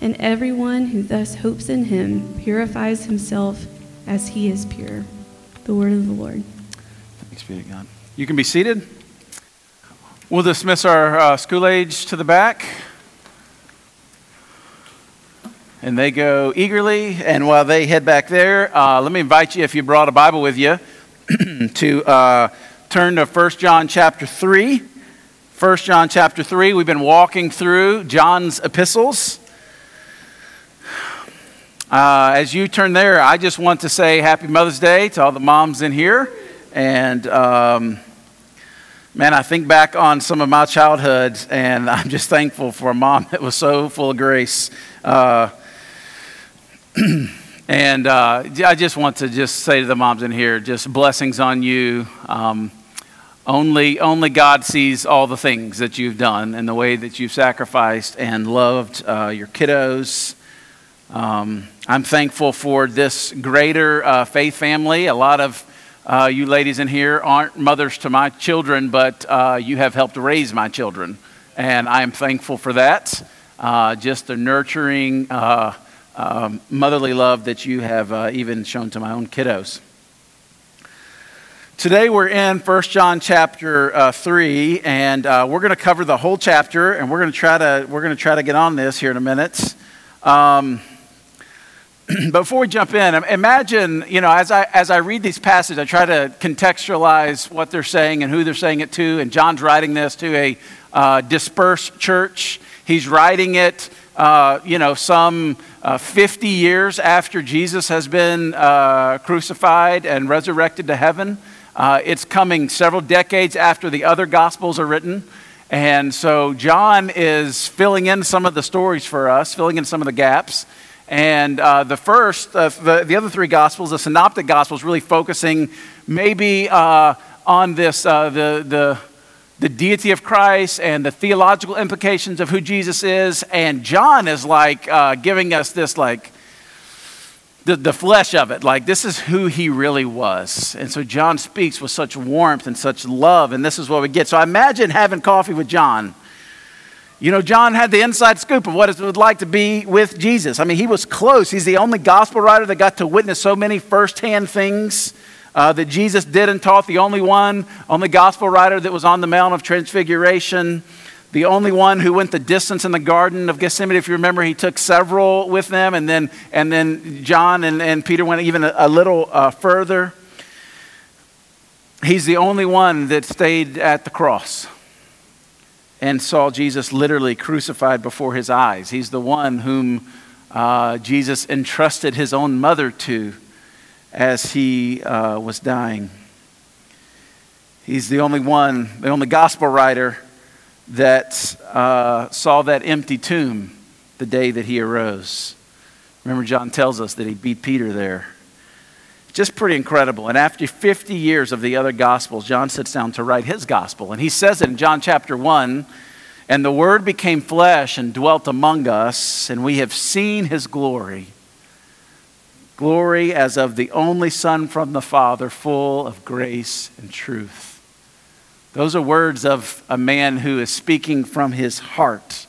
And everyone who thus hopes in him purifies himself as he is pure. The word of the Lord. Thanks be to God. You can be seated. We'll dismiss our uh, school age to the back. And they go eagerly. And while they head back there, uh, let me invite you, if you brought a Bible with you, to uh, turn to 1 John chapter 3. 1 John chapter 3. We've been walking through John's epistles. Uh, as you turn there, I just want to say Happy Mother's Day to all the moms in here. And. Um, Man, I think back on some of my childhood, and I'm just thankful for a mom that was so full of grace. Uh, and uh, I just want to just say to the moms in here, just blessings on you. Um, only, only God sees all the things that you've done and the way that you've sacrificed and loved uh, your kiddos. Um, I'm thankful for this greater uh, faith family. A lot of uh, you ladies in here aren't mothers to my children, but uh, you have helped raise my children. And I am thankful for that. Uh, just the nurturing, uh, um, motherly love that you have uh, even shown to my own kiddos. Today we're in 1 John chapter uh, 3, and we're going to cover the whole chapter, and we're going to try to, we're going to try to get on this here in a minute. Um, before we jump in, imagine, you know, as I, as I read these passages, I try to contextualize what they're saying and who they're saying it to. And John's writing this to a uh, dispersed church. He's writing it, uh, you know, some uh, 50 years after Jesus has been uh, crucified and resurrected to heaven. Uh, it's coming several decades after the other gospels are written. And so John is filling in some of the stories for us, filling in some of the gaps. And uh, the first, uh, the, the other three Gospels, the Synoptic Gospels, really focusing maybe uh, on this, uh, the, the, the deity of Christ and the theological implications of who Jesus is. And John is like uh, giving us this, like, the, the flesh of it. Like, this is who he really was. And so John speaks with such warmth and such love, and this is what we get. So I imagine having coffee with John you know, John had the inside scoop of what it was like to be with Jesus. I mean, he was close. He's the only gospel writer that got to witness so many firsthand things uh, that Jesus did and taught. The only one, only gospel writer that was on the Mount of Transfiguration. The only one who went the distance in the Garden of Gethsemane. If you remember, he took several with them, and then, and then John and, and Peter went even a, a little uh, further. He's the only one that stayed at the cross and saw Jesus literally crucified before his eyes. He's the one whom uh, Jesus entrusted his own mother to as he uh, was dying. He's the only one, the only gospel writer that uh, saw that empty tomb the day that he arose. Remember, John tells us that he beat Peter there. Just pretty incredible. And after 50 years of the other Gospels, John sits down to write his Gospel. And he says it in John chapter 1 And the Word became flesh and dwelt among us, and we have seen his glory. Glory as of the only Son from the Father, full of grace and truth. Those are words of a man who is speaking from his heart.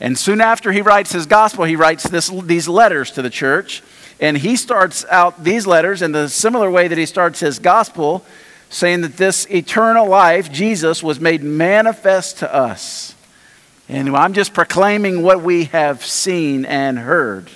And soon after he writes his gospel, he writes this, these letters to the church. And he starts out these letters in the similar way that he starts his gospel, saying that this eternal life, Jesus, was made manifest to us. And I'm just proclaiming what we have seen and heard.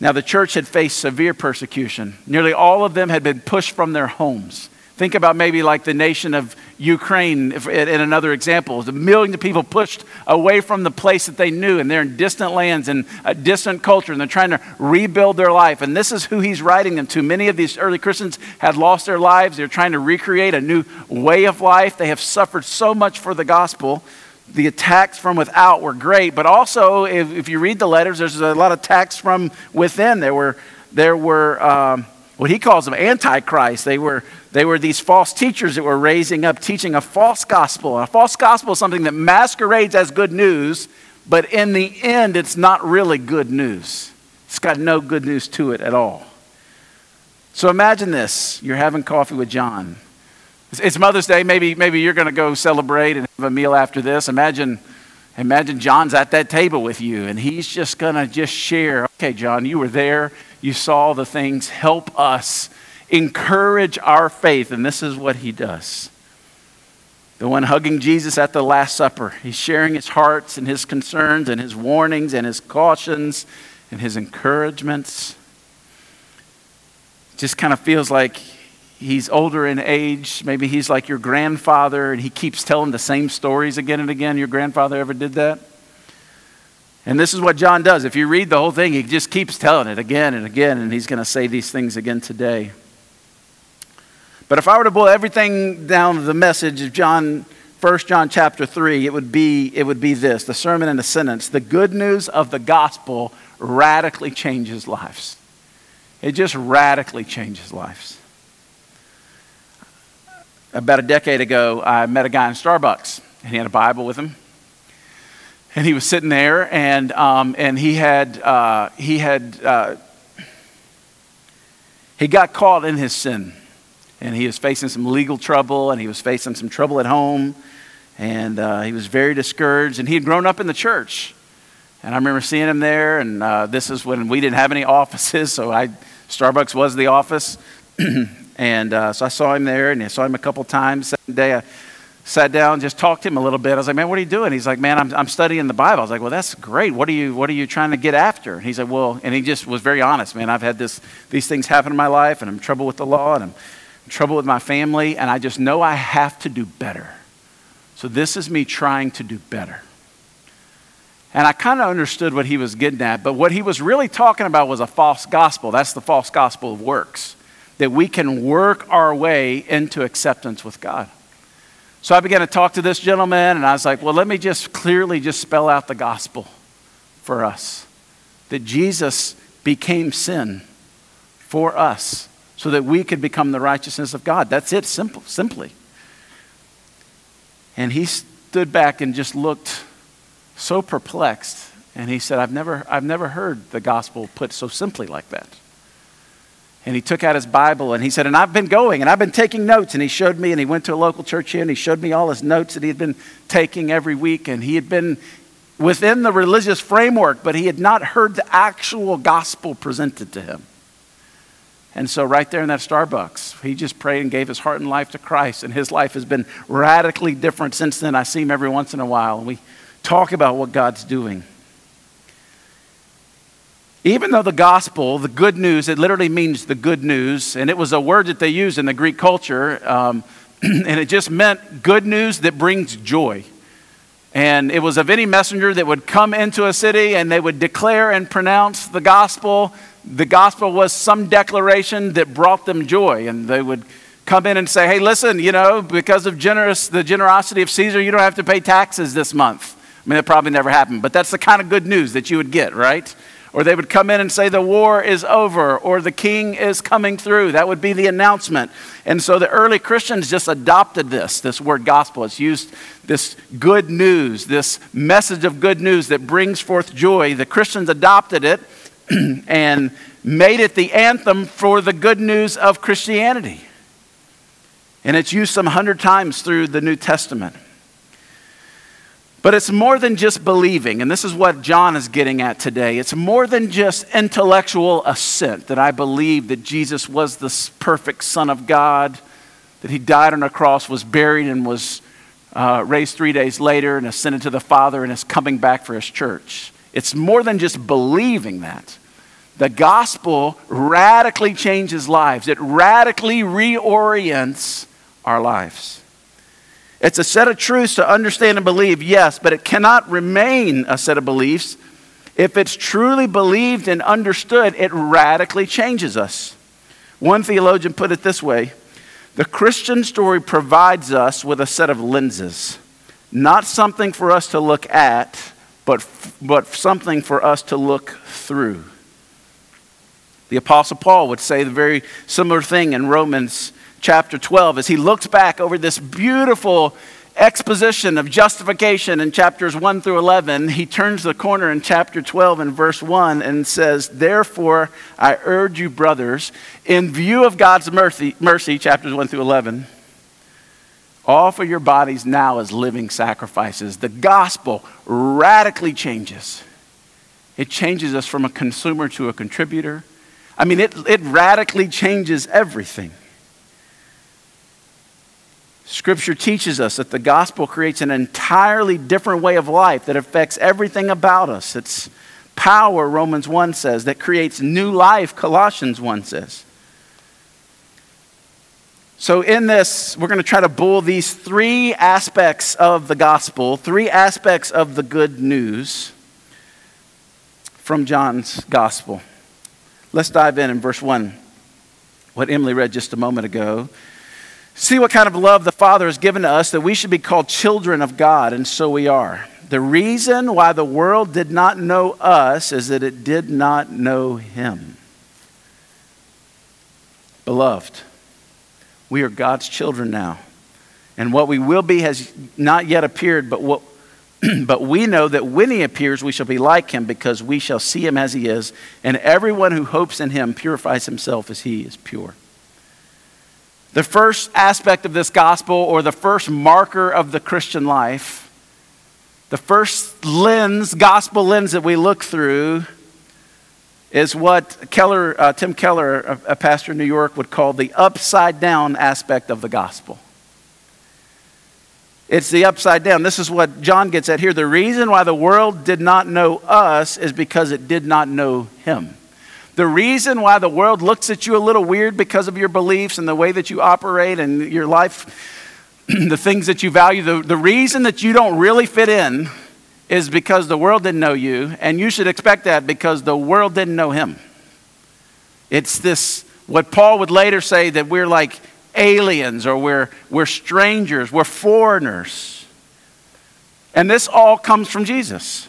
Now, the church had faced severe persecution. Nearly all of them had been pushed from their homes. Think about maybe like the nation of Ukraine in another example. A million of people pushed away from the place that they knew, and they're in distant lands and a distant culture, and they're trying to rebuild their life. And this is who he's writing them to. Many of these early Christians had lost their lives. They're trying to recreate a new way of life. They have suffered so much for the gospel the attacks from without were great, but also, if, if you read the letters, there's a lot of attacks from within. There were, there were um, what he calls them antichrist. They were, they were these false teachers that were raising up, teaching a false gospel. A false gospel is something that masquerades as good news, but in the end, it's not really good news. It's got no good news to it at all. So imagine this you're having coffee with John. It's Mother's Day. Maybe, maybe you're going to go celebrate and have a meal after this. Imagine, imagine John's at that table with you, and he's just going to just share. Okay, John, you were there. You saw the things. Help us encourage our faith. And this is what he does. The one hugging Jesus at the Last Supper. He's sharing his hearts and his concerns and his warnings and his cautions and his encouragements. Just kind of feels like he's older in age. Maybe he's like your grandfather and he keeps telling the same stories again and again. Your grandfather ever did that? And this is what John does. If you read the whole thing, he just keeps telling it again and again, and he's going to say these things again today. But if I were to boil everything down to the message of John, 1 John chapter 3, it would be, it would be this the sermon in a sentence. The good news of the gospel radically changes lives. It just radically changes lives about a decade ago, I met a guy in Starbucks, and he had a Bible with him. And he was sitting there, and, um, and he had, uh, he had, uh, he got caught in his sin. And he was facing some legal trouble, and he was facing some trouble at home. And uh, he was very discouraged, and he had grown up in the church. And I remember seeing him there, and uh, this is when we didn't have any offices, so I, Starbucks was the office. And uh, so I saw him there, and I saw him a couple times. Second day, I sat down, just talked to him a little bit. I was like, "Man, what are you doing?" He's like, "Man, I'm, I'm studying the Bible." I was like, "Well, that's great. What are you What are you trying to get after?" And he's like, "Well," and he just was very honest. Man, I've had this these things happen in my life, and I'm in trouble with the law, and I'm in trouble with my family, and I just know I have to do better. So this is me trying to do better. And I kind of understood what he was getting at, but what he was really talking about was a false gospel. That's the false gospel of works that we can work our way into acceptance with God. So I began to talk to this gentleman, and I was like, well, let me just clearly just spell out the gospel for us that Jesus became sin for us so that we could become the righteousness of God. That's it, simple, simply. And he stood back and just looked so perplexed. And he said, I've never, I've never heard the gospel put so simply like that. And he took out his Bible and he said, And I've been going and I've been taking notes. And he showed me, and he went to a local church here and he showed me all his notes that he had been taking every week. And he had been within the religious framework, but he had not heard the actual gospel presented to him. And so, right there in that Starbucks, he just prayed and gave his heart and life to Christ. And his life has been radically different since then. I see him every once in a while, and we talk about what God's doing. Even though the gospel, the good news, it literally means the good news, and it was a word that they used in the Greek culture, um, and it just meant good news that brings joy. And it was of any messenger that would come into a city and they would declare and pronounce the gospel. The gospel was some declaration that brought them joy. And they would come in and say, hey, listen, you know, because of generous, the generosity of Caesar, you don't have to pay taxes this month. I mean, that probably never happened, but that's the kind of good news that you would get, right? Or they would come in and say, The war is over, or the king is coming through. That would be the announcement. And so the early Christians just adopted this, this word gospel. It's used this good news, this message of good news that brings forth joy. The Christians adopted it and made it the anthem for the good news of Christianity. And it's used some hundred times through the New Testament. But it's more than just believing, and this is what John is getting at today. It's more than just intellectual assent that I believe that Jesus was the perfect Son of God, that he died on a cross, was buried, and was uh, raised three days later, and ascended to the Father, and is coming back for his church. It's more than just believing that. The gospel radically changes lives, it radically reorients our lives. It's a set of truths to understand and believe, yes, but it cannot remain a set of beliefs. If it's truly believed and understood, it radically changes us. One theologian put it this way The Christian story provides us with a set of lenses not something for us to look at, but, but something for us to look through. The Apostle Paul would say the very similar thing in Romans chapter 12 as he looks back over this beautiful exposition of justification in chapters 1 through 11, he turns the corner in chapter 12 and verse 1 and says, Therefore, I urge you, brothers, in view of God's mercy, mercy chapters 1 through 11, offer your bodies now as living sacrifices. The gospel radically changes. It changes us from a consumer to a contributor. I mean, it, it radically changes everything. Scripture teaches us that the gospel creates an entirely different way of life that affects everything about us. It's power, Romans 1 says, that creates new life, Colossians 1 says. So, in this, we're going to try to boil these three aspects of the gospel, three aspects of the good news from John's gospel. Let's dive in in verse 1, what Emily read just a moment ago. See what kind of love the Father has given to us that we should be called children of God, and so we are. The reason why the world did not know us is that it did not know Him. Beloved, we are God's children now. And what we will be has not yet appeared, but, what, but we know that when He appears, we shall be like Him because we shall see Him as He is. And everyone who hopes in Him purifies himself as He is pure. The first aspect of this gospel, or the first marker of the Christian life, the first lens, gospel lens that we look through, is what Keller, uh, Tim Keller, a, a pastor in New York, would call the upside down aspect of the gospel. It's the upside down. This is what John gets at here. The reason why the world did not know us is because it did not know him. The reason why the world looks at you a little weird because of your beliefs and the way that you operate and your life, the things that you value, the, the reason that you don't really fit in is because the world didn't know you, and you should expect that because the world didn't know him. It's this, what Paul would later say, that we're like aliens or we're, we're strangers, we're foreigners. And this all comes from Jesus.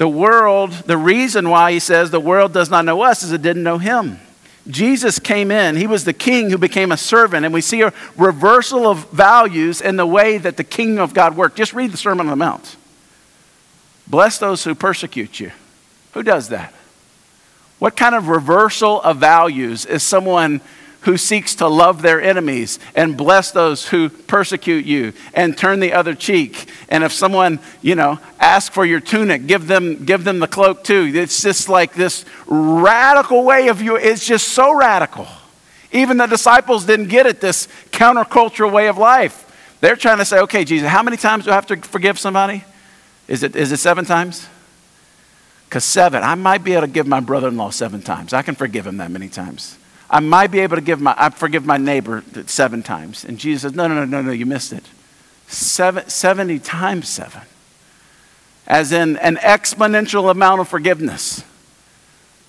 The world, the reason why he says the world does not know us is it didn't know him. Jesus came in, he was the king who became a servant, and we see a reversal of values in the way that the kingdom of God worked. Just read the Sermon on the Mount. Bless those who persecute you. Who does that? What kind of reversal of values is someone who seeks to love their enemies and bless those who persecute you and turn the other cheek. And if someone, you know, asks for your tunic, give them, give them the cloak too. It's just like this radical way of you. It's just so radical. Even the disciples didn't get it, this countercultural way of life. They're trying to say, okay, Jesus, how many times do I have to forgive somebody? Is it, is it seven times? Because seven, I might be able to give my brother in law seven times. I can forgive him that many times. I might be able to give my, I forgive my neighbor seven times. And Jesus says, no, no, no, no, no, you missed it. Seven, 70 times seven. As in an exponential amount of forgiveness.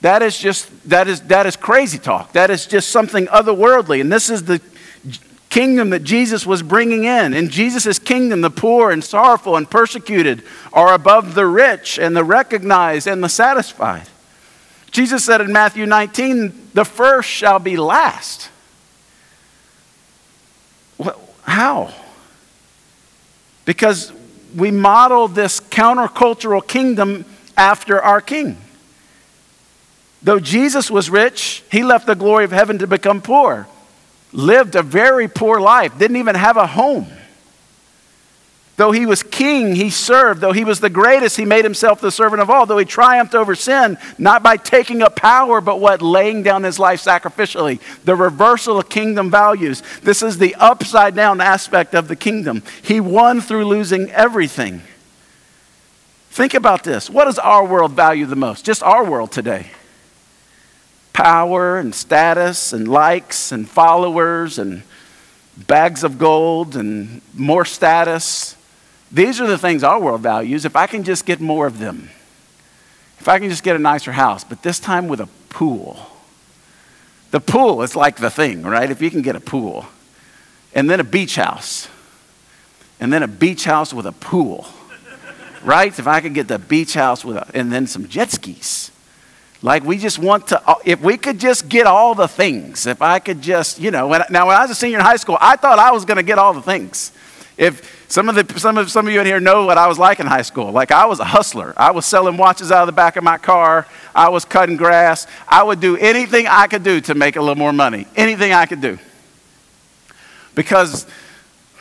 That is just, that is, that is crazy talk. That is just something otherworldly. And this is the kingdom that Jesus was bringing in. In Jesus' kingdom, the poor and sorrowful and persecuted are above the rich and the recognized and the satisfied. Jesus said in Matthew 19, the first shall be last. How? Because we model this countercultural kingdom after our king. Though Jesus was rich, he left the glory of heaven to become poor, lived a very poor life, didn't even have a home. Though he was king, he served. Though he was the greatest, he made himself the servant of all. Though he triumphed over sin, not by taking up power, but what? Laying down his life sacrificially. The reversal of kingdom values. This is the upside down aspect of the kingdom. He won through losing everything. Think about this. What does our world value the most? Just our world today. Power and status and likes and followers and bags of gold and more status these are the things our world values. If I can just get more of them, if I can just get a nicer house, but this time with a pool. The pool is like the thing, right? If you can get a pool, and then a beach house, and then a beach house with a pool, right? If I could get the beach house with a, and then some jet skis. Like we just want to, uh, if we could just get all the things, if I could just, you know, when, now when I was a senior in high school, I thought I was going to get all the things. If some of, the, some, of, some of you in here know what I was like in high school, like I was a hustler. I was selling watches out of the back of my car. I was cutting grass. I would do anything I could do to make a little more money. Anything I could do. Because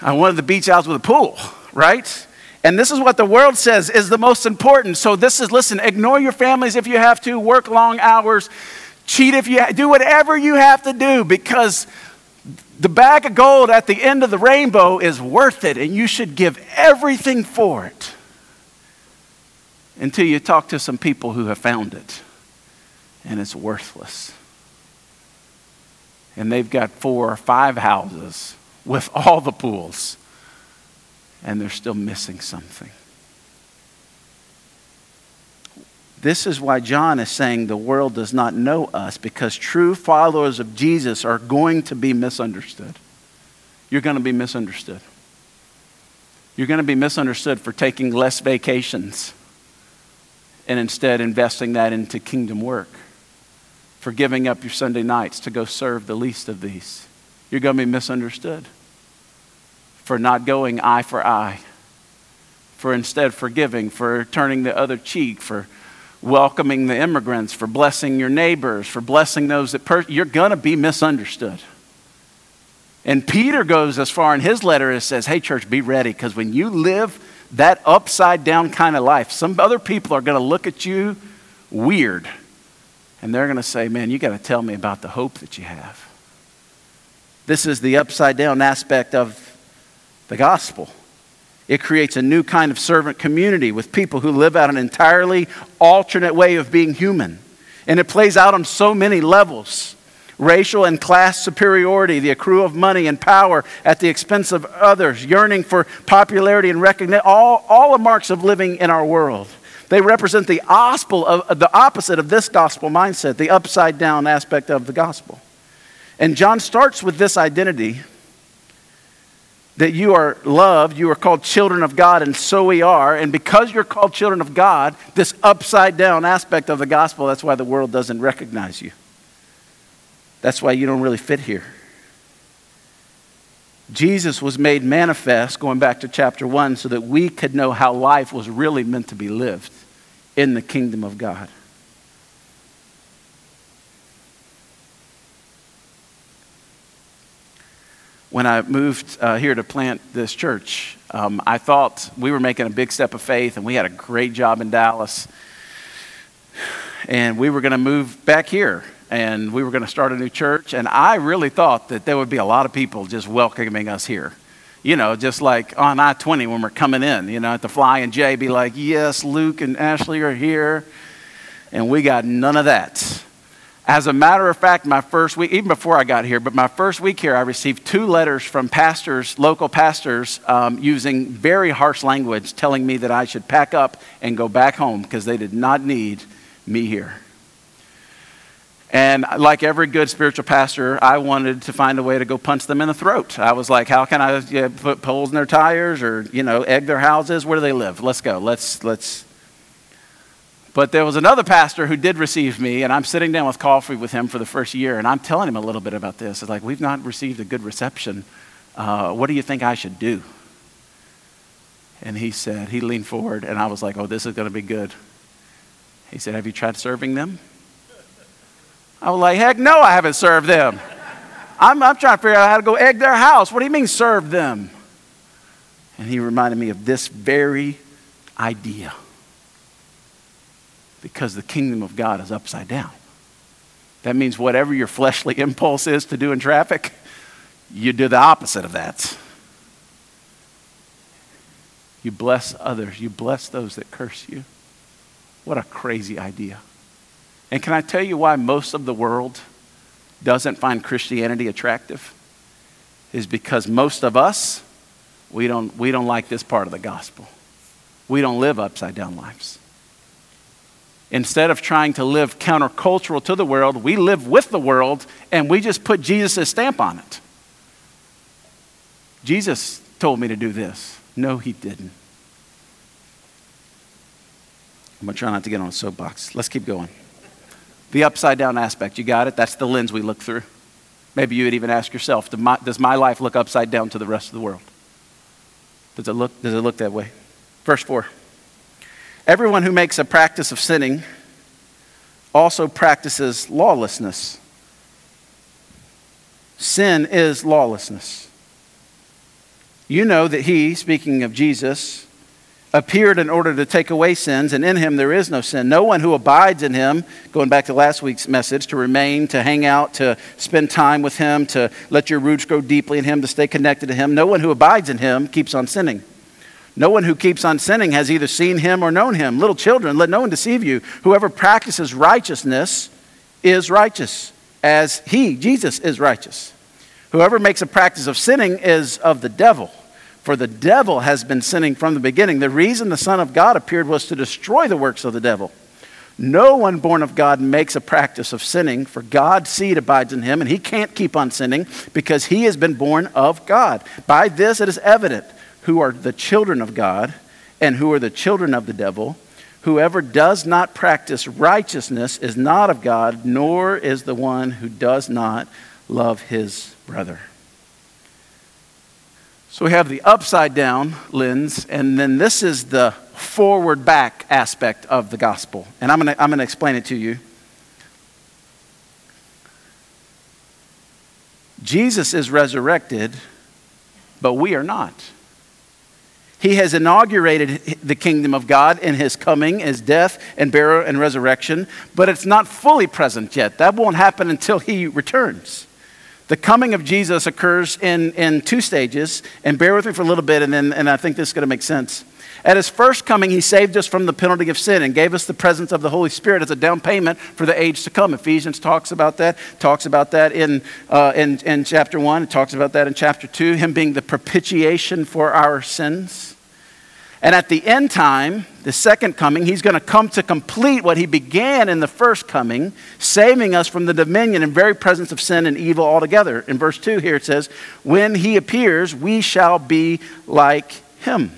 I wanted the beach house with a pool, right? And this is what the world says is the most important. So this is listen, ignore your families if you have to, work long hours, cheat if you do whatever you have to do because the bag of gold at the end of the rainbow is worth it and you should give everything for it. Until you talk to some people who have found it and it's worthless. And they've got four or five houses with all the pools and they're still missing something. This is why John is saying the world does not know us because true followers of Jesus are going to be misunderstood. You're going to be misunderstood. You're going to be misunderstood for taking less vacations and instead investing that into kingdom work, for giving up your Sunday nights to go serve the least of these. You're going to be misunderstood for not going eye for eye, for instead forgiving, for turning the other cheek, for welcoming the immigrants, for blessing your neighbors, for blessing those that per- you're going to be misunderstood. And Peter goes as far in his letter as says, "Hey church, be ready because when you live that upside down kind of life, some other people are going to look at you weird. And they're going to say, "Man, you got to tell me about the hope that you have." This is the upside down aspect of the gospel. It creates a new kind of servant community with people who live out an entirely alternate way of being human. And it plays out on so many levels racial and class superiority, the accrue of money and power at the expense of others, yearning for popularity and recognition, all, all are marks of living in our world. They represent the gospel of the opposite of this gospel mindset, the upside down aspect of the gospel. And John starts with this identity that you are loved, you are called children of God, and so we are. And because you're called children of God, this upside down aspect of the gospel, that's why the world doesn't recognize you. That's why you don't really fit here. Jesus was made manifest, going back to chapter 1, so that we could know how life was really meant to be lived in the kingdom of God. When I moved uh, here to plant this church, um, I thought we were making a big step of faith, and we had a great job in Dallas. And we were going to move back here, and we were going to start a new church. And I really thought that there would be a lot of people just welcoming us here. You know, just like on I 20 when we're coming in, you know, at the Flying J, be like, yes, Luke and Ashley are here. And we got none of that. As a matter of fact, my first week, even before I got here, but my first week here, I received two letters from pastors, local pastors, um, using very harsh language, telling me that I should pack up and go back home because they did not need me here. And like every good spiritual pastor, I wanted to find a way to go punch them in the throat. I was like, how can I you know, put poles in their tires or, you know, egg their houses? Where do they live? Let's go. Let's, let's, but there was another pastor who did receive me, and I'm sitting down with coffee with him for the first year, and I'm telling him a little bit about this. It's like, we've not received a good reception. Uh, what do you think I should do? And he said, he leaned forward, and I was like, oh, this is going to be good. He said, have you tried serving them? I was like, heck no, I haven't served them. I'm, I'm trying to figure out how to go egg their house. What do you mean, serve them? And he reminded me of this very idea because the kingdom of God is upside down. That means whatever your fleshly impulse is to do in traffic, you do the opposite of that. You bless others, you bless those that curse you. What a crazy idea. And can I tell you why most of the world doesn't find Christianity attractive? Is because most of us, we don't, we don't like this part of the gospel. We don't live upside down lives. Instead of trying to live countercultural to the world, we live with the world and we just put Jesus' stamp on it. Jesus told me to do this. No, he didn't. I'm going to try not to get on a soapbox. Let's keep going. The upside down aspect, you got it? That's the lens we look through. Maybe you would even ask yourself Does my life look upside down to the rest of the world? Does it look, does it look that way? Verse 4 Everyone who makes a practice of sinning also practices lawlessness. Sin is lawlessness. You know that he, speaking of Jesus, appeared in order to take away sins, and in him there is no sin. No one who abides in him, going back to last week's message, to remain, to hang out, to spend time with him, to let your roots grow deeply in him, to stay connected to him, no one who abides in him keeps on sinning. No one who keeps on sinning has either seen him or known him. Little children, let no one deceive you. Whoever practices righteousness is righteous, as he, Jesus, is righteous. Whoever makes a practice of sinning is of the devil for the devil has been sinning from the beginning. The reason the Son of God appeared was to destroy the works of the devil. No one born of God makes a practice of sinning, for God's seed abides in him, and he can't keep on sinning because he has been born of God. By this it is evident who are the children of God and who are the children of the devil. Whoever does not practice righteousness is not of God, nor is the one who does not love his brother. So we have the upside down lens, and then this is the forward back aspect of the gospel. And I'm going to I'm going to explain it to you. Jesus is resurrected, but we are not. He has inaugurated the kingdom of God in his coming, his death and burial and resurrection, but it's not fully present yet. That won't happen until he returns. The coming of Jesus occurs in, in two stages, and bear with me for a little bit, and, then, and I think this is going to make sense. At his first coming, he saved us from the penalty of sin and gave us the presence of the Holy Spirit as a down payment for the age to come. Ephesians talks about that, talks about that in, uh, in, in chapter 1, it talks about that in chapter 2, him being the propitiation for our sins. And at the end time, the second coming, he's going to come to complete what he began in the first coming, saving us from the dominion and very presence of sin and evil altogether. In verse 2 here it says, When he appears, we shall be like him.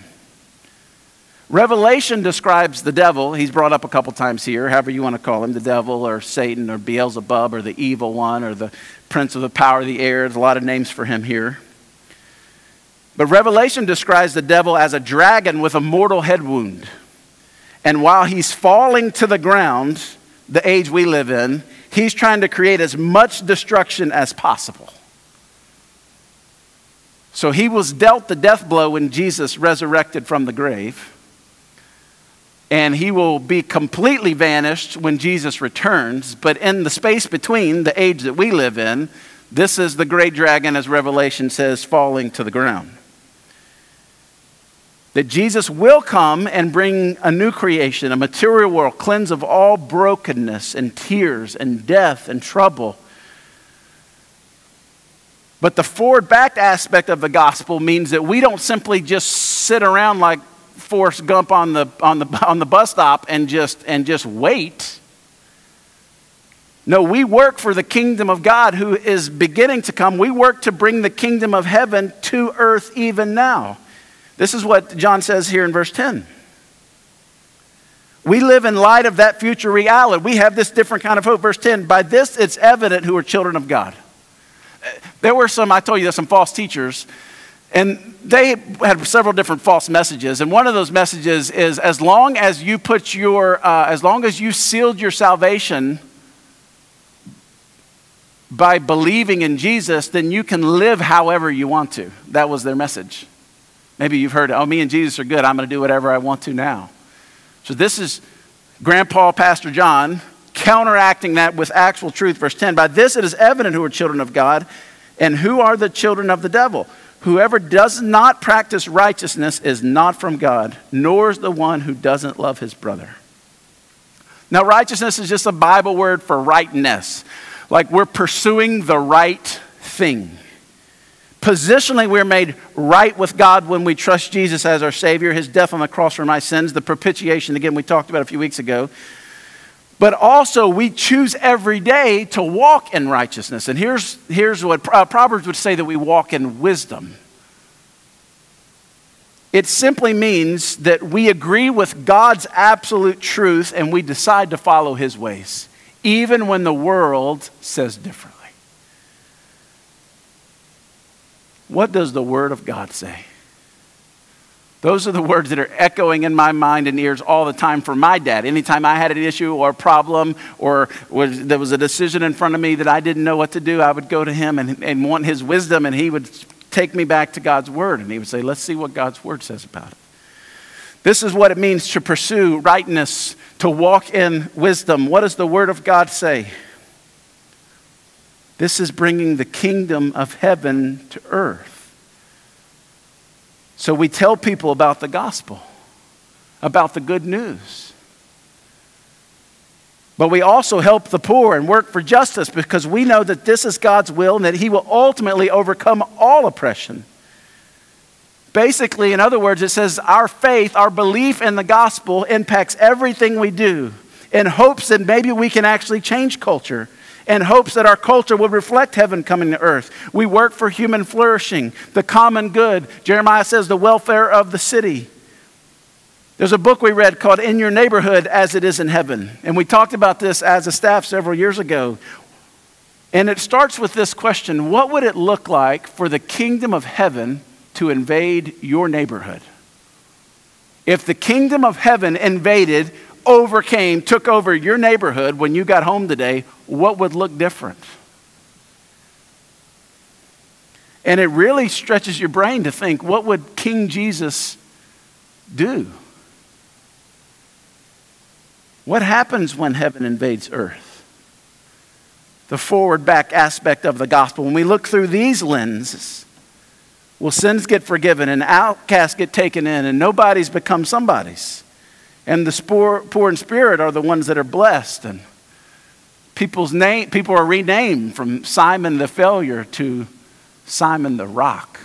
Revelation describes the devil. He's brought up a couple times here, however you want to call him the devil or Satan or Beelzebub or the evil one or the prince of the power of the air. There's a lot of names for him here. But Revelation describes the devil as a dragon with a mortal head wound. And while he's falling to the ground, the age we live in, he's trying to create as much destruction as possible. So he was dealt the death blow when Jesus resurrected from the grave. And he will be completely vanished when Jesus returns. But in the space between the age that we live in, this is the great dragon, as Revelation says, falling to the ground that Jesus will come and bring a new creation, a material world, cleanse of all brokenness and tears and death and trouble. But the forward back aspect of the gospel means that we don't simply just sit around like Forrest Gump on the, on the, on the bus stop and just, and just wait. No, we work for the kingdom of God who is beginning to come. We work to bring the kingdom of heaven to earth even now. This is what John says here in verse 10. We live in light of that future reality. We have this different kind of hope. Verse 10 By this it's evident who are children of God. There were some, I told you, there's some false teachers, and they had several different false messages. And one of those messages is as long as you put your, uh, as long as you sealed your salvation by believing in Jesus, then you can live however you want to. That was their message. Maybe you've heard, oh, me and Jesus are good. I'm going to do whatever I want to now. So this is Grandpa, Pastor John, counteracting that with actual truth. Verse 10 By this it is evident who are children of God and who are the children of the devil. Whoever does not practice righteousness is not from God, nor is the one who doesn't love his brother. Now, righteousness is just a Bible word for rightness, like we're pursuing the right thing. Positionally, we're made right with God when we trust Jesus as our Savior, His death on the cross for my sins, the propitiation, again, we talked about a few weeks ago. But also, we choose every day to walk in righteousness. And here's, here's what uh, Proverbs would say that we walk in wisdom. It simply means that we agree with God's absolute truth and we decide to follow his ways, even when the world says differently. What does the Word of God say? Those are the words that are echoing in my mind and ears all the time for my dad. Anytime I had an issue or a problem or was, there was a decision in front of me that I didn't know what to do, I would go to him and, and want his wisdom, and he would take me back to God's Word. And he would say, Let's see what God's Word says about it. This is what it means to pursue rightness, to walk in wisdom. What does the Word of God say? This is bringing the kingdom of heaven to earth. So we tell people about the gospel, about the good news. But we also help the poor and work for justice because we know that this is God's will and that He will ultimately overcome all oppression. Basically, in other words, it says our faith, our belief in the gospel impacts everything we do in hopes that maybe we can actually change culture and hopes that our culture will reflect heaven coming to earth. We work for human flourishing, the common good. Jeremiah says the welfare of the city. There's a book we read called In Your Neighborhood as It Is in Heaven. And we talked about this as a staff several years ago. And it starts with this question What would it look like for the kingdom of heaven to invade your neighborhood? If the kingdom of heaven invaded overcame, took over your neighborhood when you got home today, what would look different? And it really stretches your brain to think what would King Jesus do? What happens when heaven invades earth? The forward back aspect of the gospel. When we look through these lenses, will sins get forgiven and outcasts get taken in and nobody's become somebody's? And the poor in spirit are the ones that are blessed. And people's name, people are renamed from Simon the failure to Simon the rock.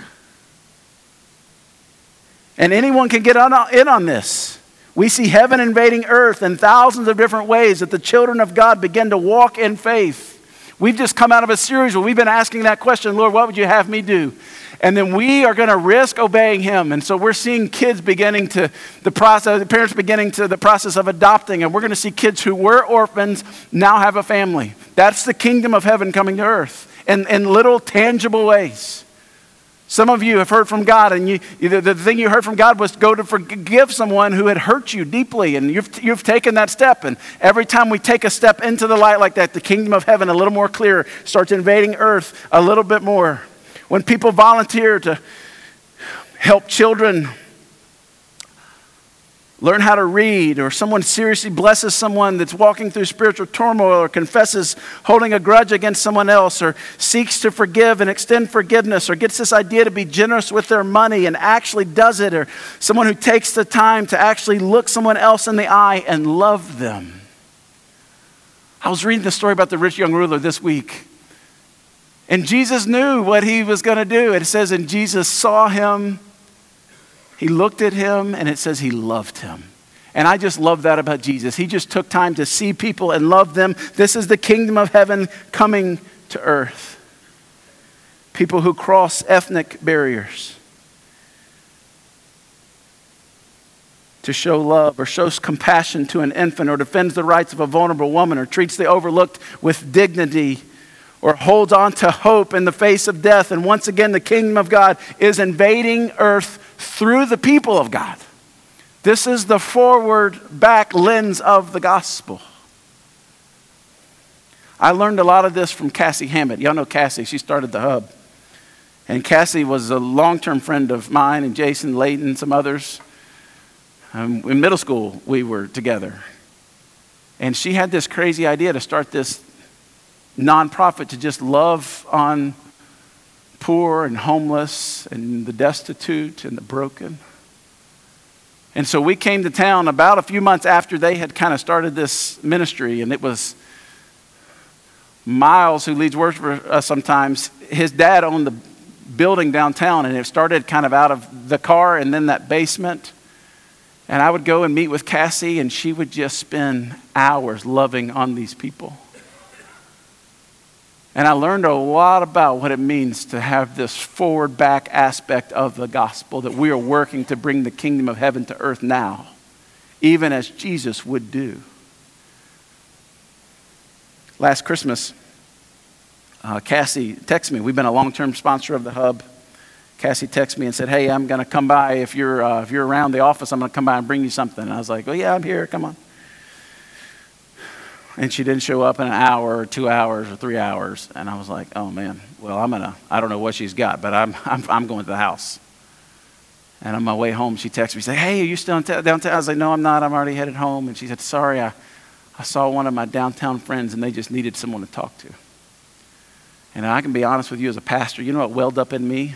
And anyone can get in on this. We see heaven invading earth in thousands of different ways that the children of God begin to walk in faith. We've just come out of a series where we've been asking that question Lord, what would you have me do? and then we are going to risk obeying him. And so we're seeing kids beginning to the process, parents beginning to the process of adopting, and we're going to see kids who were orphans now have a family. That's the kingdom of heaven coming to earth in, in little tangible ways. Some of you have heard from God, and you, the, the thing you heard from God was go to forgive someone who had hurt you deeply, and you've, you've taken that step. And every time we take a step into the light like that, the kingdom of heaven, a little more clear, starts invading earth a little bit more. When people volunteer to help children learn how to read, or someone seriously blesses someone that's walking through spiritual turmoil, or confesses holding a grudge against someone else, or seeks to forgive and extend forgiveness, or gets this idea to be generous with their money and actually does it, or someone who takes the time to actually look someone else in the eye and love them. I was reading the story about the rich young ruler this week. And Jesus knew what he was going to do. It says, and Jesus saw him, he looked at him, and it says he loved him. And I just love that about Jesus. He just took time to see people and love them. This is the kingdom of heaven coming to earth. People who cross ethnic barriers to show love or shows compassion to an infant or defends the rights of a vulnerable woman or treats the overlooked with dignity or holds on to hope in the face of death. And once again, the kingdom of God is invading earth through the people of God. This is the forward back lens of the gospel. I learned a lot of this from Cassie Hammett. Y'all know Cassie, she started the hub. And Cassie was a long term friend of mine and Jason Layton, some others. Um, in middle school, we were together. And she had this crazy idea to start this nonprofit to just love on poor and homeless and the destitute and the broken. And so we came to town about a few months after they had kind of started this ministry, and it was Miles, who leads worship for us sometimes, his dad owned the building downtown, and it started kind of out of the car and then that basement. And I would go and meet with Cassie, and she would just spend hours loving on these people. And I learned a lot about what it means to have this forward back aspect of the gospel that we are working to bring the kingdom of heaven to earth now, even as Jesus would do. Last Christmas, uh, Cassie texted me. We've been a long term sponsor of the hub. Cassie texted me and said, Hey, I'm going to come by. If you're, uh, if you're around the office, I'm going to come by and bring you something. And I was like, Oh, yeah, I'm here. Come on and she didn't show up in an hour or two hours or three hours. And I was like, oh man, well, I'm gonna, I don't know what she's got, but I'm, I'm, I'm going to the house. And on my way home, she texted me, say, hey, are you still downtown? I was like, no, I'm not. I'm already headed home. And she said, sorry, I, I saw one of my downtown friends and they just needed someone to talk to. And I can be honest with you as a pastor, you know what welled up in me?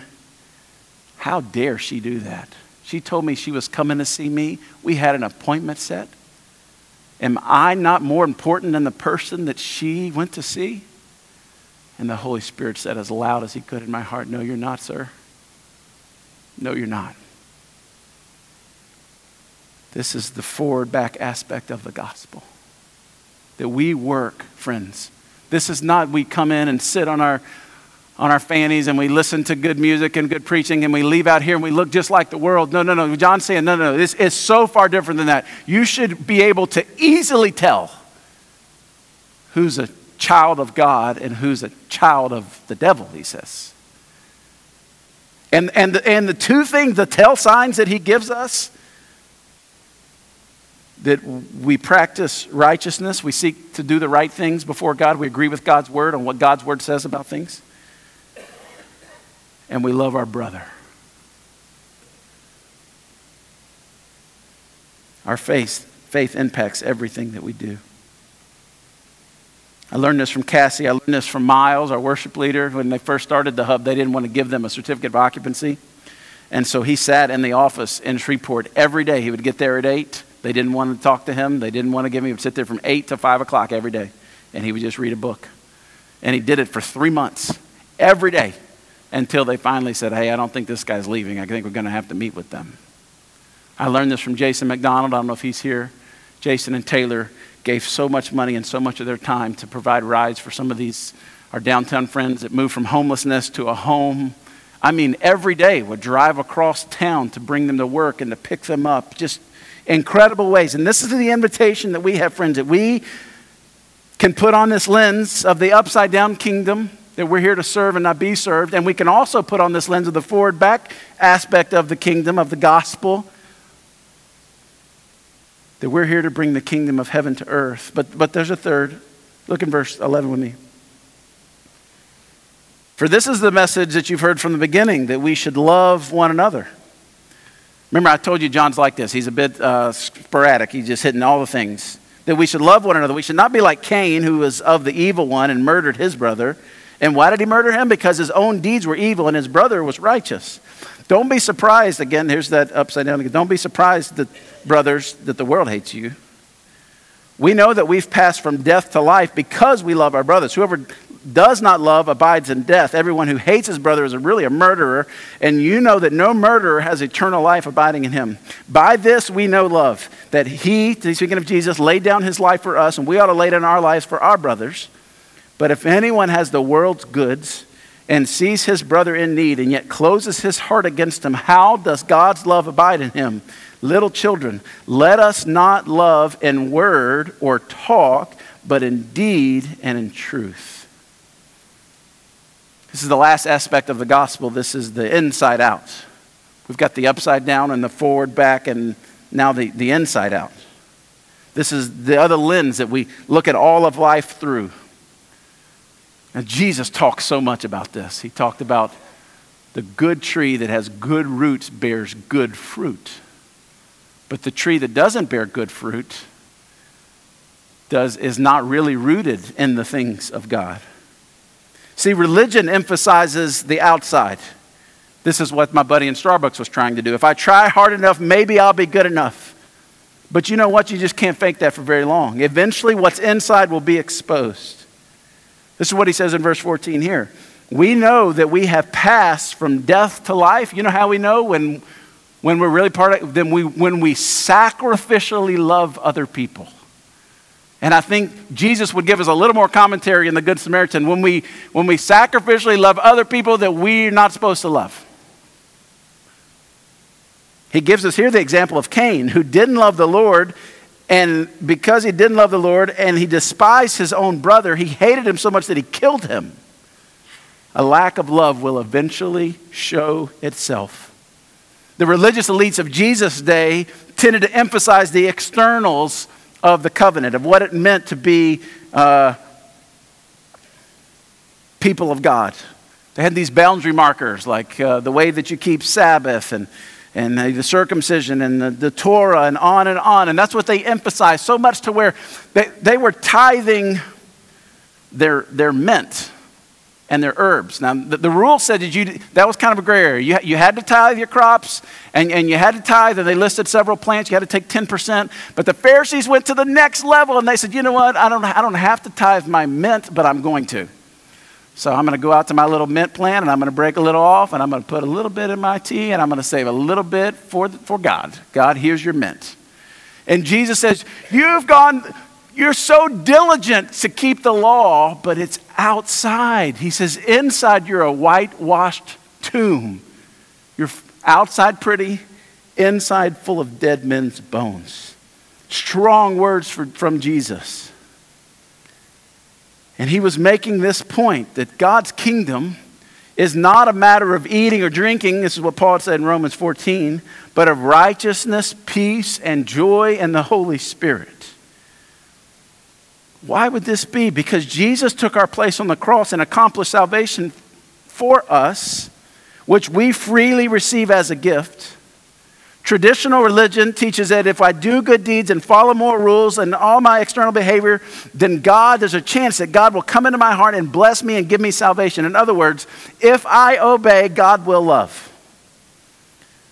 How dare she do that? She told me she was coming to see me. We had an appointment set. Am I not more important than the person that she went to see? And the Holy Spirit said as loud as he could in my heart, No, you're not, sir. No, you're not. This is the forward back aspect of the gospel. That we work, friends. This is not we come in and sit on our on our fannies and we listen to good music and good preaching and we leave out here and we look just like the world. No, no, no. John's saying, no, no, no. This is so far different than that. You should be able to easily tell who's a child of God and who's a child of the devil, he says. And, and, and the two things, the tell signs that he gives us, that we practice righteousness, we seek to do the right things before God, we agree with God's word on what God's word says about things and we love our brother. Our faith, faith impacts everything that we do. I learned this from Cassie. I learned this from Miles, our worship leader. When they first started the hub, they didn't want to give them a certificate of occupancy. And so he sat in the office in Shreveport every day. He would get there at 8. They didn't want to talk to him. They didn't want to give him. He would sit there from 8 to 5 o'clock every day. And he would just read a book. And he did it for three months, every day until they finally said, Hey, I don't think this guy's leaving. I think we're going to have to meet with them. I learned this from Jason McDonald. I don't know if he's here. Jason and Taylor gave so much money and so much of their time to provide rides for some of these, our downtown friends that moved from homelessness to a home. I mean, every day would drive across town to bring them to work and to pick them up. Just incredible ways. And this is the invitation that we have, friends, that we can put on this lens of the upside down kingdom that we're here to serve and not be served. And we can also put on this lens of the forward back aspect of the kingdom, of the gospel, that we're here to bring the kingdom of heaven to earth. But, but there's a third. Look in verse 11 with me. For this is the message that you've heard from the beginning that we should love one another. Remember, I told you John's like this. He's a bit uh, sporadic, he's just hitting all the things. That we should love one another. We should not be like Cain, who was of the evil one and murdered his brother. And why did he murder him? Because his own deeds were evil and his brother was righteous. Don't be surprised, again, here's that upside down. Don't be surprised that, brothers, that the world hates you. We know that we've passed from death to life because we love our brothers. Whoever does not love abides in death. Everyone who hates his brother is really a murderer, and you know that no murderer has eternal life abiding in him. By this we know love, that he, speaking of Jesus, laid down his life for us, and we ought to lay down our lives for our brothers. But if anyone has the world's goods and sees his brother in need and yet closes his heart against him, how does God's love abide in him? Little children, let us not love in word or talk, but in deed and in truth. This is the last aspect of the gospel. This is the inside out. We've got the upside down and the forward back, and now the, the inside out. This is the other lens that we look at all of life through. Now, Jesus talked so much about this. He talked about the good tree that has good roots bears good fruit. But the tree that doesn't bear good fruit does, is not really rooted in the things of God. See, religion emphasizes the outside. This is what my buddy in Starbucks was trying to do. If I try hard enough, maybe I'll be good enough. But you know what? You just can't fake that for very long. Eventually, what's inside will be exposed. This is what he says in verse 14 here. We know that we have passed from death to life. You know how we know when, when we're really part of then we when we sacrificially love other people. And I think Jesus would give us a little more commentary in the Good Samaritan when we, when we sacrificially love other people that we're not supposed to love. He gives us here the example of Cain, who didn't love the Lord, and because he didn't love the Lord and he despised his own brother, he hated him so much that he killed him. A lack of love will eventually show itself. The religious elites of Jesus' day tended to emphasize the externals of the covenant, of what it meant to be uh, people of God. They had these boundary markers, like uh, the way that you keep Sabbath and, and the circumcision and the, the, Torah and on and on. And that's what they emphasized so much to where they, they were tithing their, their mint and their herbs. Now, the, the rule said that you, that was kind of a gray area. You, you had to tithe your crops, and, and you had to tithe, and they listed several plants. You had to take 10%. But the Pharisees went to the next level, and they said, you know what? I don't, I don't have to tithe my mint, but I'm going to. So I'm going to go out to my little mint plant, and I'm going to break a little off, and I'm going to put a little bit in my tea, and I'm going to save a little bit for, for God. God, here's your mint. And Jesus says, You've gone you're so diligent to keep the law, but it's outside. He says, inside you're a whitewashed tomb. You're outside pretty, inside full of dead men's bones. Strong words for, from Jesus. And he was making this point that God's kingdom is not a matter of eating or drinking, this is what Paul said in Romans 14, but of righteousness, peace, and joy in the Holy Spirit. Why would this be? Because Jesus took our place on the cross and accomplished salvation for us, which we freely receive as a gift. Traditional religion teaches that if I do good deeds and follow more rules and all my external behavior, then God, there's a chance that God will come into my heart and bless me and give me salvation. In other words, if I obey, God will love.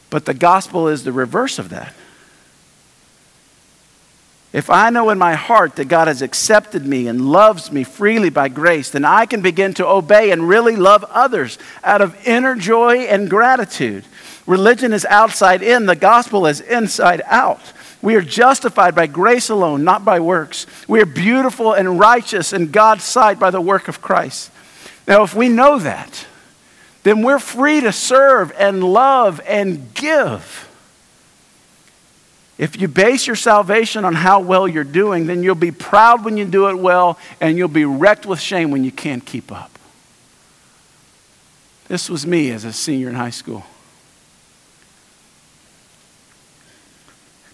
But the gospel is the reverse of that. If I know in my heart that God has accepted me and loves me freely by grace, then I can begin to obey and really love others out of inner joy and gratitude. Religion is outside in, the gospel is inside out. We are justified by grace alone, not by works. We are beautiful and righteous in God's sight by the work of Christ. Now, if we know that, then we're free to serve and love and give. If you base your salvation on how well you're doing, then you'll be proud when you do it well, and you'll be wrecked with shame when you can't keep up. This was me as a senior in high school.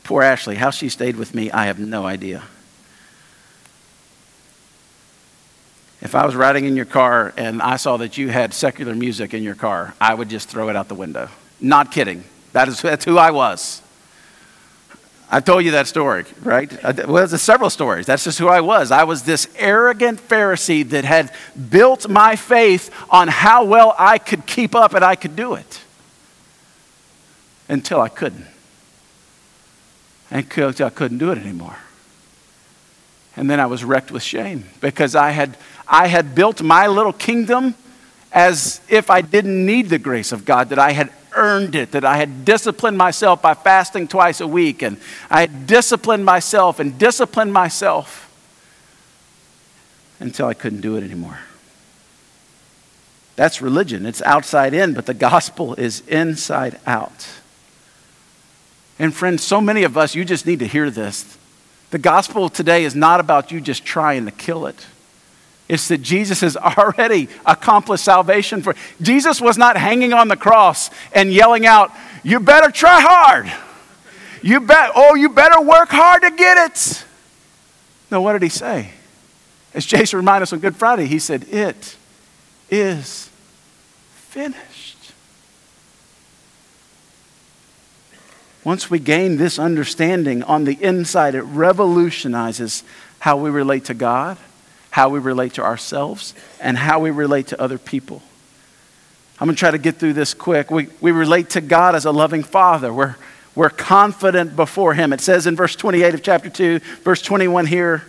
Poor Ashley, how she stayed with me, I have no idea. If I was riding in your car and I saw that you had secular music in your car, I would just throw it out the window. Not kidding. That is, that's who I was. I told you that story, right? Uh, well, there's several stories. That's just who I was. I was this arrogant Pharisee that had built my faith on how well I could keep up and I could do it until I couldn't. Until I couldn't do it anymore. And then I was wrecked with shame because I had, I had built my little kingdom as if I didn't need the grace of God, that I had earned it, that I had disciplined myself by fasting twice a week, and I had disciplined myself and disciplined myself until I couldn't do it anymore. That's religion. It's outside in, but the gospel is inside out. And friends, so many of us, you just need to hear this. The gospel today is not about you just trying to kill it. It's that Jesus has already accomplished salvation for. Jesus was not hanging on the cross and yelling out, "You better try hard. You bet. Oh, you better work hard to get it." No, what did he say? As Jason reminded us on Good Friday, he said, "It is finished." Once we gain this understanding on the inside, it revolutionizes how we relate to God how we relate to ourselves, and how we relate to other people. I'm going to try to get through this quick. We, we relate to God as a loving father. We're, we're confident before Him. It says in verse 28 of chapter 2, verse 21 here,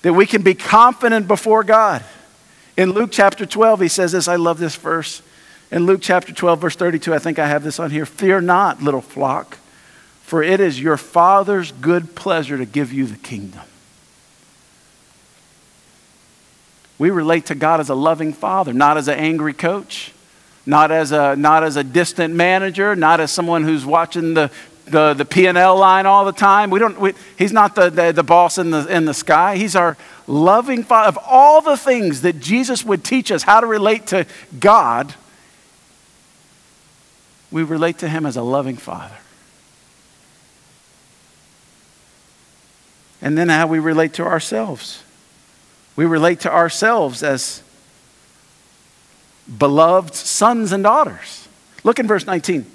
that we can be confident before God. In Luke chapter 12, he says this. I love this verse. In Luke chapter 12, verse 32, I think I have this on here. Fear not, little flock, for it is your Father's good pleasure to give you the kingdom. We relate to God as a loving father, not as an angry coach, not as a, not as a distant manager, not as someone who's watching the, the, the P&L line all the time. We don't, we, he's not the, the, the boss in the, in the sky. He's our loving father. Of all the things that Jesus would teach us how to relate to God, we relate to him as a loving father. And then how we relate to ourselves. We relate to ourselves as beloved sons and daughters. Look in verse 19.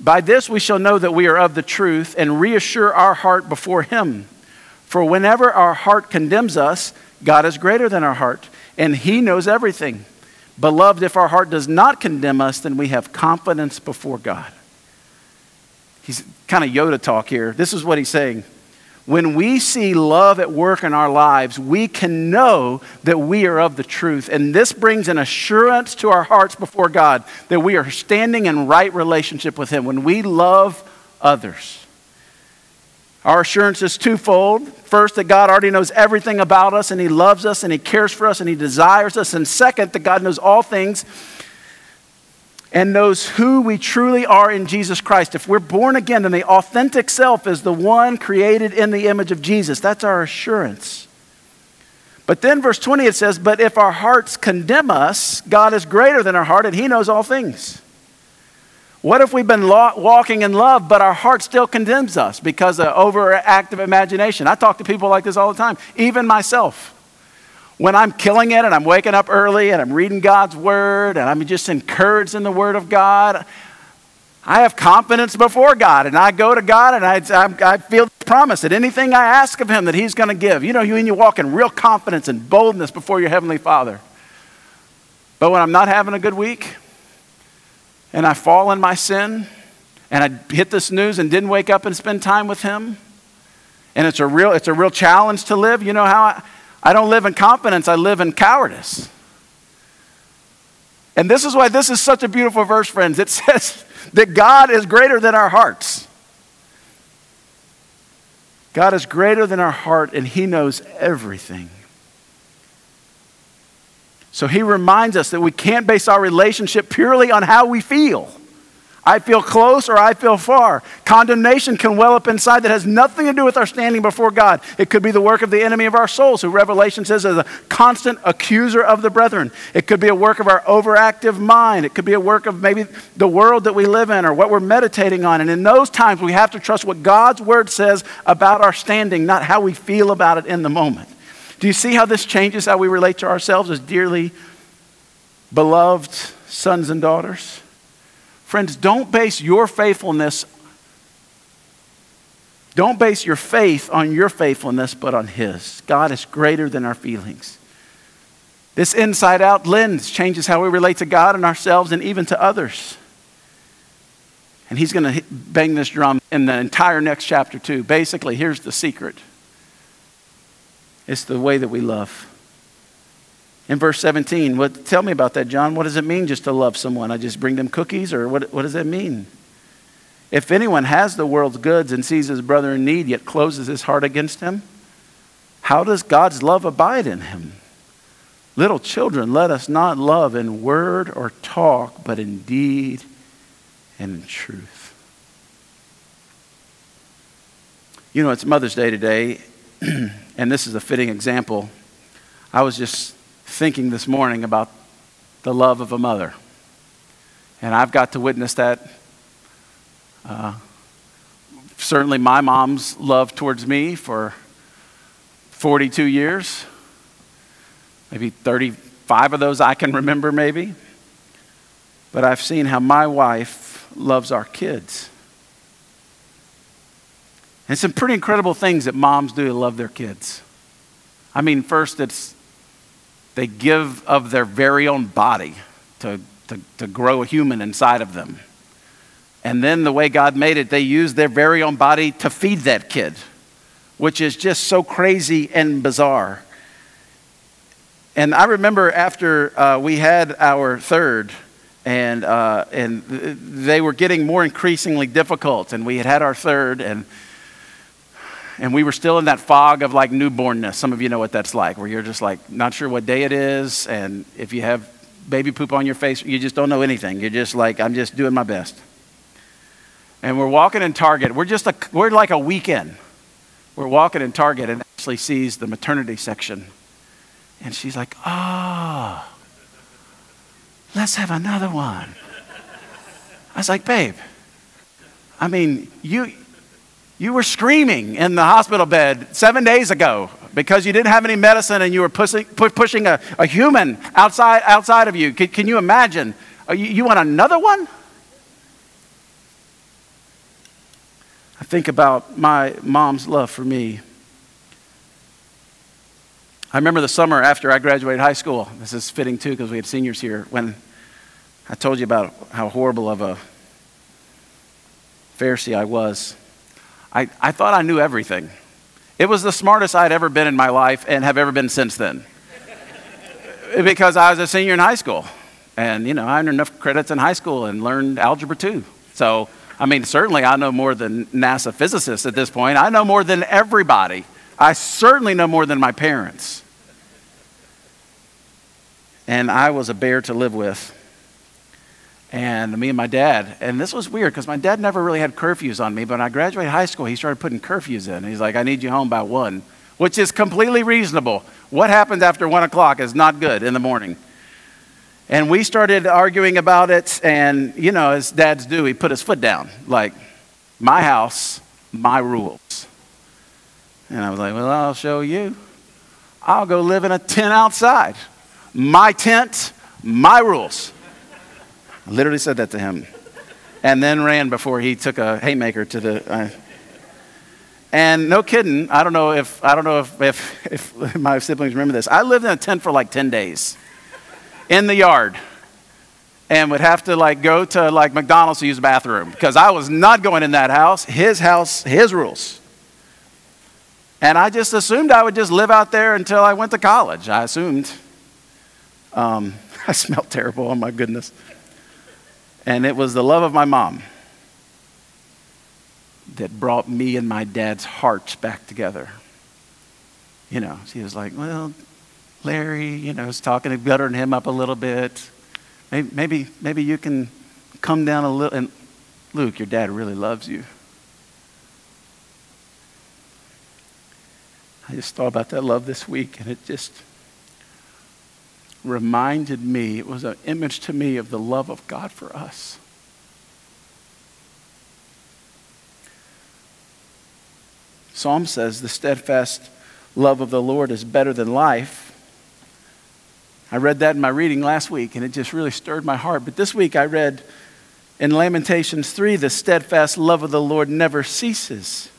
By this we shall know that we are of the truth and reassure our heart before Him. For whenever our heart condemns us, God is greater than our heart, and He knows everything. Beloved, if our heart does not condemn us, then we have confidence before God. He's kind of Yoda talk here. This is what he's saying. When we see love at work in our lives, we can know that we are of the truth. And this brings an assurance to our hearts before God that we are standing in right relationship with Him when we love others. Our assurance is twofold. First, that God already knows everything about us and He loves us and He cares for us and He desires us. And second, that God knows all things and knows who we truly are in Jesus Christ. If we're born again, then the authentic self is the one created in the image of Jesus. That's our assurance. But then, verse 20, it says, But if our hearts condemn us, God is greater than our heart, and He knows all things. What if we've been walking in love, but our heart still condemns us because of overactive imagination? I talk to people like this all the time, even myself when I'm killing it and I'm waking up early and I'm reading God's word and I'm just encouraged in the word of God, I have confidence before God and I go to God and I, I, feel the promise that anything I ask of Him that He's going to give. You know, you, and you walk in real confidence and boldness before your Heavenly Father. But when I'm not having a good week and I fall in my sin and I hit the snooze and didn't wake up and spend time with Him, and it's a real, it's a real challenge to live, you know how I, I don't live in confidence, I live in cowardice. And this is why this is such a beautiful verse, friends. It says that God is greater than our hearts. God is greater than our heart, and He knows everything. So He reminds us that we can't base our relationship purely on how we feel. I feel close or I feel far. Condemnation can well up inside that has nothing to do with our standing before God. It could be the work of the enemy of our souls, who Revelation says is a constant accuser of the brethren. It could be a work of our overactive mind. It could be a work of maybe the world that we live in or what we're meditating on. And in those times, we have to trust what God's word says about our standing, not how we feel about it in the moment. Do you see how this changes how we relate to ourselves as dearly beloved sons and daughters? Friends, don't base your faithfulness, don't base your faith on your faithfulness, but on His. God is greater than our feelings. This inside out lens changes how we relate to God and ourselves and even to others. And he's going to bang this drum in the entire next chapter, too. Basically, here's the secret it's the way that we love in verse 17. What, tell me about that, John. What does it mean just to love someone? I just bring them cookies, or what, what does that mean? If anyone has the world's goods and sees his brother in need, yet closes his heart against him, how does God's love abide in him? Little children, let us not love in word or talk, but in deed and in truth. You know, it's Mother's Day today, and this is a fitting example. I was just thinking this morning about the love of a mother. And I've got to witness that. Uh, certainly, my mom's love towards me for 42 years, maybe 35 of those I can remember, maybe. But I've seen how my wife loves our kids. And some pretty incredible things that moms do to love their kids. I mean, first, it's they give of their very own body to, to, to grow a human inside of them. And then the way God made it, they use their very own body to feed that kid, which is just so crazy and bizarre. And I remember after uh, we had our third, and, uh, and they were getting more increasingly difficult, and we had had our third, and and we were still in that fog of like newbornness. Some of you know what that's like, where you're just like not sure what day it is, and if you have baby poop on your face, you just don't know anything. You're just like, I'm just doing my best. And we're walking in Target. We're just a, we're like a weekend. We're walking in Target, and Ashley sees the maternity section, and she's like, "Ah, oh, let's have another one." I was like, "Babe, I mean, you you were screaming in the hospital bed seven days ago because you didn't have any medicine and you were pushing, pushing a, a human outside, outside of you. Can, can you imagine? Uh, you, you want another one? I think about my mom's love for me. I remember the summer after I graduated high school. This is fitting too because we had seniors here. When I told you about how horrible of a Pharisee I was. I, I thought I knew everything. It was the smartest I'd ever been in my life and have ever been since then. because I was a senior in high school. And, you know, I earned enough credits in high school and learned Algebra 2. So, I mean, certainly I know more than NASA physicists at this point. I know more than everybody. I certainly know more than my parents. And I was a bear to live with and me and my dad. And this was weird because my dad never really had curfews on me, but when I graduated high school, he started putting curfews in. He's like, I need you home by one, which is completely reasonable. What happens after one o'clock is not good in the morning. And we started arguing about it, and you know, as dads do, he put his foot down like, my house, my rules. And I was like, well, I'll show you. I'll go live in a tent outside. My tent, my rules. I literally said that to him. And then ran before he took a haymaker to the. Uh, and no kidding, I don't know if I don't know if, if, if my siblings remember this. I lived in a tent for like 10 days in the yard and would have to like go to like McDonald's to use the bathroom because I was not going in that house. His house, his rules. And I just assumed I would just live out there until I went to college. I assumed. Um, I smelled terrible, oh my goodness. And it was the love of my mom that brought me and my dad's hearts back together. You know, she was like, well, Larry, you know, was talking buttering him up a little bit. Maybe, maybe, maybe you can come down a little. And Luke, your dad really loves you. I just thought about that love this week, and it just reminded me, it was an image to me of the love of God for us. Psalm says, The steadfast love of the Lord is better than life. I read that in my reading last week, and it just really stirred my heart. But this week I read in Lamentations 3 the steadfast love of the Lord never ceases.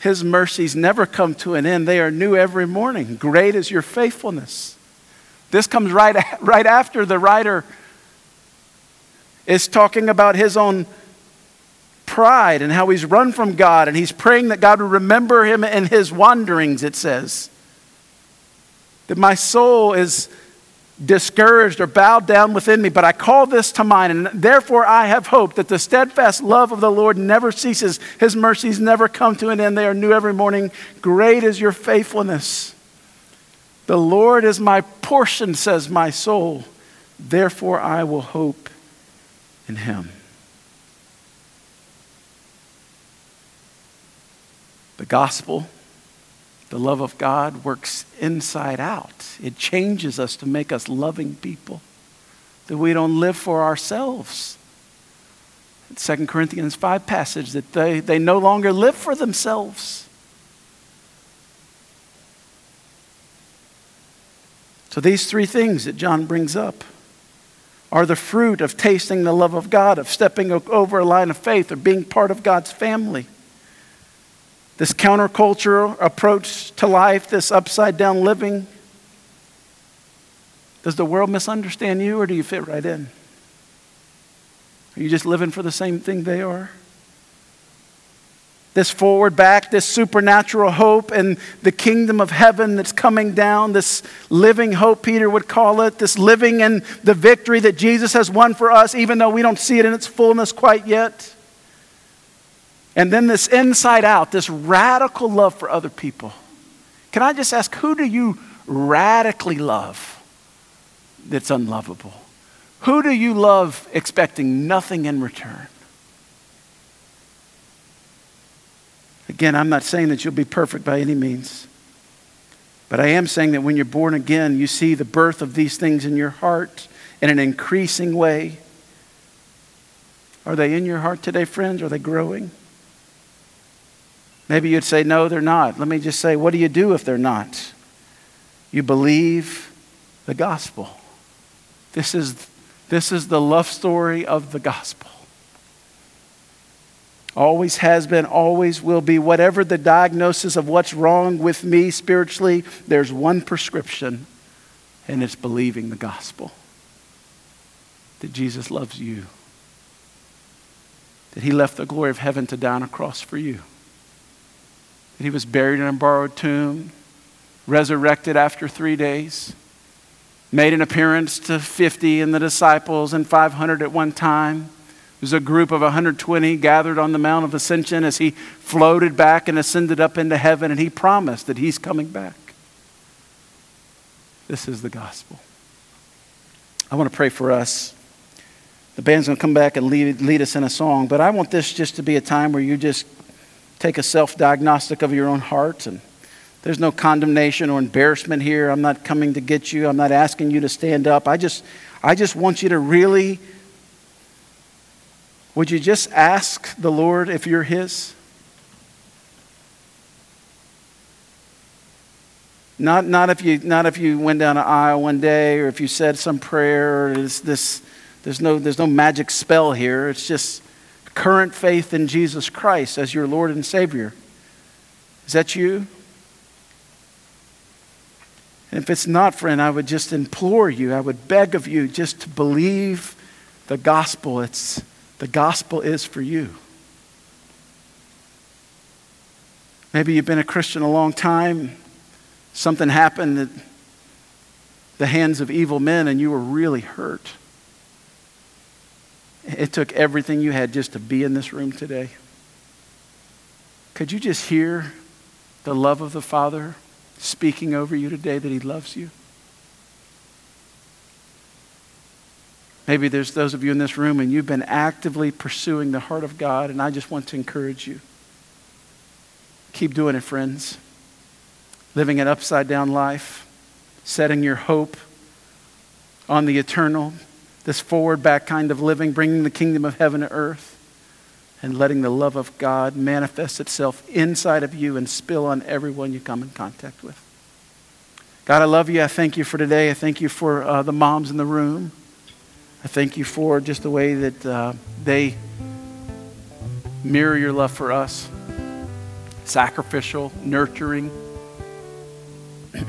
His mercies never come to an end, they are new every morning. Great is your faithfulness. This comes right, right after the writer is talking about his own pride and how he's run from God and he's praying that God would remember him in his wanderings, it says. That my soul is discouraged or bowed down within me, but I call this to mind, and therefore I have hope that the steadfast love of the Lord never ceases. His mercies never come to an end, they are new every morning. Great is your faithfulness. The Lord is my portion, says my soul. Therefore, I will hope in him. The gospel, the love of God, works inside out. It changes us to make us loving people, that we don't live for ourselves. 2 Corinthians 5 passage that they, they no longer live for themselves So, these three things that John brings up are the fruit of tasting the love of God, of stepping over a line of faith, of being part of God's family. This countercultural approach to life, this upside down living. Does the world misunderstand you, or do you fit right in? Are you just living for the same thing they are? This forward back, this supernatural hope and the kingdom of heaven that's coming down, this living hope, Peter would call it, this living in the victory that Jesus has won for us, even though we don't see it in its fullness quite yet. And then this inside out, this radical love for other people. Can I just ask, who do you radically love that's unlovable? Who do you love expecting nothing in return? Again, I'm not saying that you'll be perfect by any means. But I am saying that when you're born again, you see the birth of these things in your heart in an increasing way. Are they in your heart today, friends? Are they growing? Maybe you'd say, no, they're not. Let me just say, what do you do if they're not? You believe the gospel. This is, this is the love story of the gospel. Always has been, always will be. Whatever the diagnosis of what's wrong with me spiritually, there's one prescription, and it's believing the gospel that Jesus loves you, that he left the glory of heaven to die on a cross for you, that he was buried in a borrowed tomb, resurrected after three days, made an appearance to 50 and the disciples and 500 at one time. It was a group of 120 gathered on the Mount of Ascension as he floated back and ascended up into heaven, and he promised that he's coming back. This is the gospel. I want to pray for us. The band's going to come back and lead, lead us in a song, but I want this just to be a time where you just take a self diagnostic of your own heart and there's no condemnation or embarrassment here. I'm not coming to get you. I'm not asking you to stand up. I just, I just want you to really, would you just ask the Lord if you're His? Not, not, if you, not if you went down an aisle one day or if you said some prayer. Or this, there's, no, there's no magic spell here. It's just current faith in Jesus Christ as your Lord and Savior. Is that you? And if it's not, friend, I would just implore you, I would beg of you just to believe the gospel. It's, the gospel is for you. Maybe you've been a Christian a long time. Something happened at the hands of evil men and you were really hurt. It took everything you had just to be in this room today. Could you just hear the love of the Father speaking over you today that He loves you? Maybe there's those of you in this room and you've been actively pursuing the heart of God, and I just want to encourage you. Keep doing it, friends. Living an upside down life, setting your hope on the eternal, this forward back kind of living, bringing the kingdom of heaven to earth and letting the love of God manifest itself inside of you and spill on everyone you come in contact with. God, I love you. I thank you for today. I thank you for uh, the moms in the room. I thank you for just the way that uh, they mirror your love for us sacrificial, nurturing. God,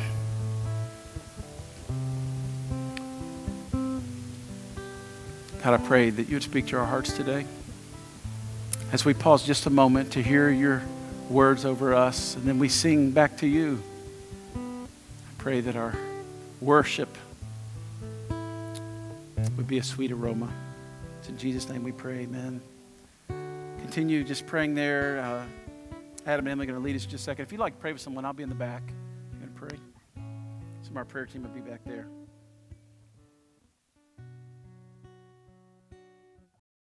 I pray that you would speak to our hearts today as we pause just a moment to hear your words over us and then we sing back to you. I pray that our worship would be a sweet aroma. It's in Jesus' name we pray, amen. Continue just praying there. Uh, Adam and Emily are going to lead us just a second. If you'd like to pray with someone, I'll be in the back. To pray. Some of our prayer team will be back there.